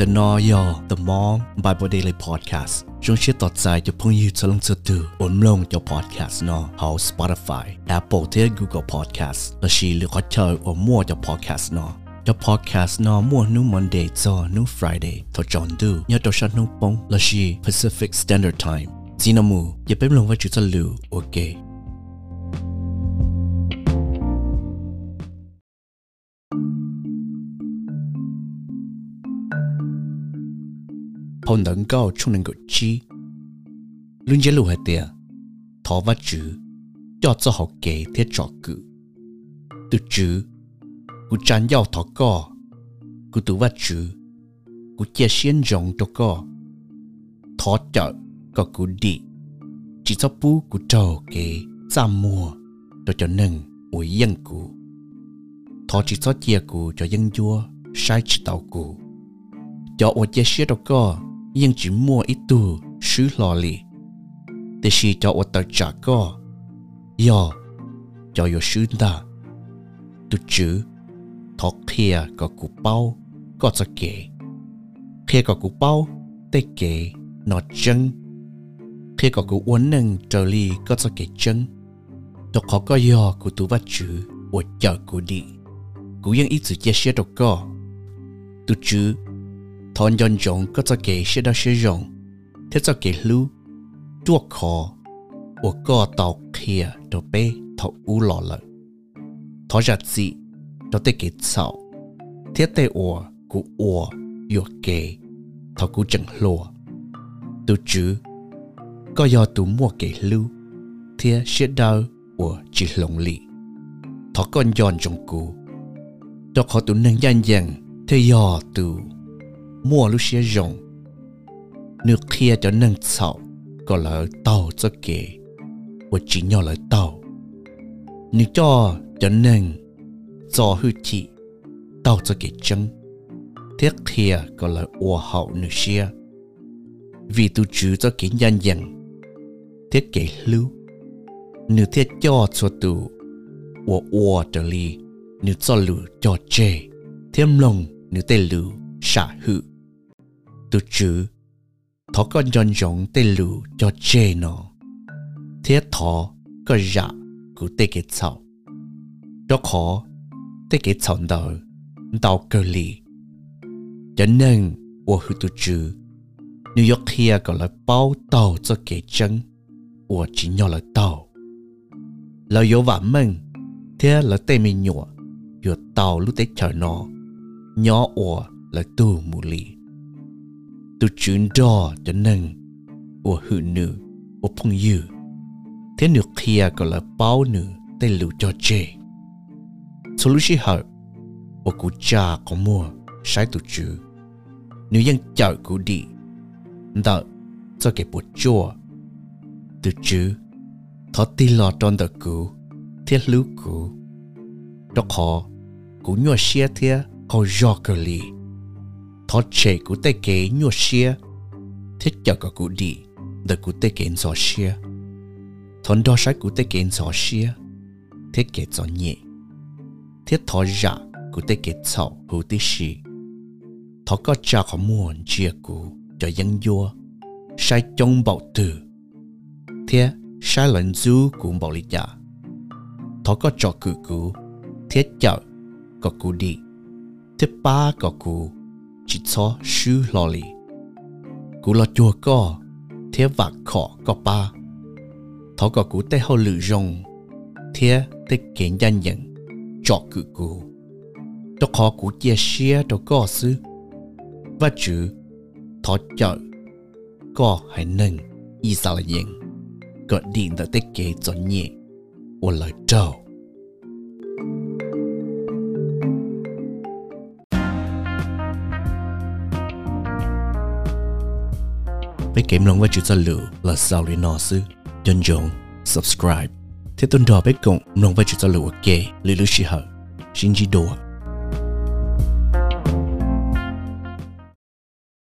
The No Yo The Mom Bible Daily Podcast 中些ต่อใจจะพุ่งยืดจะลงจะดูอุ่นลงจะ podcast เนาะเขา Spotify Apple ที่ Google Podcast และชีหรือเขาเจอว่ามั่วจะ podcast เนาะจะ podcast เนาะมั่วนู้ Monday จอนู้ Friday ทอจอนดูเนี่ยตัวฉันนู้ปงและชี Pacific Standard Time จีนามูอย่าเป็นลงว่าจุดจะรู้โอเค hồn đấng cao chung nâng gọi chi luôn chế lù hệ tìa? Thọ vắt chữ cho cho họ kể thiết trọ cự từ chữ cú chán giao thọ co cú tu vắt chữ cú chia xiên rộng cho co thọ chợ có cú đi chỉ cho bú cú trâu kể ra mùa, cho cho nâng ủi dân cú thọ chỉ cho chia cú cho dân chua sai chỉ tàu cú cho ô chia xiên cho co nhưng chỉ mua ít tù sứ lò lì. Để xì cho ô tờ trả co. Yo, cho yo sứ ta. Tu chữ thọc kia có cụ bao, có cho kể. Kia có cụ bao, tê kể, nó chân. Kia có cụ uốn nâng trở lì có cho kể chân. Tôi khó có yo, cụ tu vắt chữ ô chờ cụ đi. Cụ yên ít sự chia sẻ đâu có tu chữ thon yon jong có cho kể sẽ đó sẽ rong thế cho kể lưu chua khó của có tàu kia đồ bê thọ u lọ lợ thọ ra gì đó tê kể chào thế tê ủa của ủa yu kể thọ cú chẳng lùa. Tu chứ có do tu mua kể lưu, thế sẽ đau ủa chỉ lồng lì thọ con yon trong cú đó khó tu nâng yan yang thế do tu mua lúc xe rồng, nước kia cho nâng sọ có lỡ tàu cho kể, và chỉ nhỏ lỡ tàu. Nước cho cho nâng, cho hư chị tàu cho kể chân thiết kia có lỡ ua hậu nước xe vì tu chú cho kể nhanh dần thiết kể lưu nước thiết cho cho tu ua ua trở li nước cho lử cho chê thêm lòng, nước tê lử xả hữu tu chữ thọ con dọn dọn tê lù cho chê nó thế thọ có dạ của tê cái 草 đó khó tê cái 草 đầu đầu cơ lì. Cho nên tôi hữu tu chữ New York kia gọi là bao tàu cho cái chân tôi chỉ nhỏ là tàu. Là yếu vả mình, thế là tê mình nhỏ yếu tàu lúc tê chờ nó nhỏ tôi là tu mù lì tôi chuyển đo cho nên của hữu nữ, của phong dư. Thế nước kia gọi là bao nữ tên lưu cho chê. Số lúc sĩ hợp, của cụ cha có mua sai tụ chữ. Nếu dân chợ cụ đi đợi cho cái bộ chua. Tụ chữ, thọ tì lọ tròn đời cụ, thiết lưu cụ. Đó khó cụ nhua xe thiết khó do cơ lì thọ chế của tay kế nhua xia. Thiết cho cả cụ đi để cụ tay kế gió xia. Thon đo sai cụ tay kế gió xia. Thiết kế gió nhẹ. Thiết thọ dạ cụ tay kế chậu hữu tí xì. Thọ có cha khó muôn chia cụ cho dân vua sai trong bảo tử. Thiết sai lần du cũng bảo lý giả. Thọ có cho cụ cụ. Thiết chợ có cụ đi. Thiết ba có cụ chỉ cho sư lò lì. Cú lo chùa co thế vạc khó có ba. Thọ có cú tê hậu lự rong thế tê kiến nhân nhận, cho cự cú đó khó cú chia sẻ đó có sư và chữ thọ chợ có hay nâng, y sao là nhận. Có điện đã tê kế cho nhẹ ô lời trâu với kiểm lòng với chữ cho lửa là sao để nó sư dân dòng, subscribe. Thế tuần đó biết cộng lòng với chữ cho lửa ok lý lưu sĩ hở. Xin chỉ đồ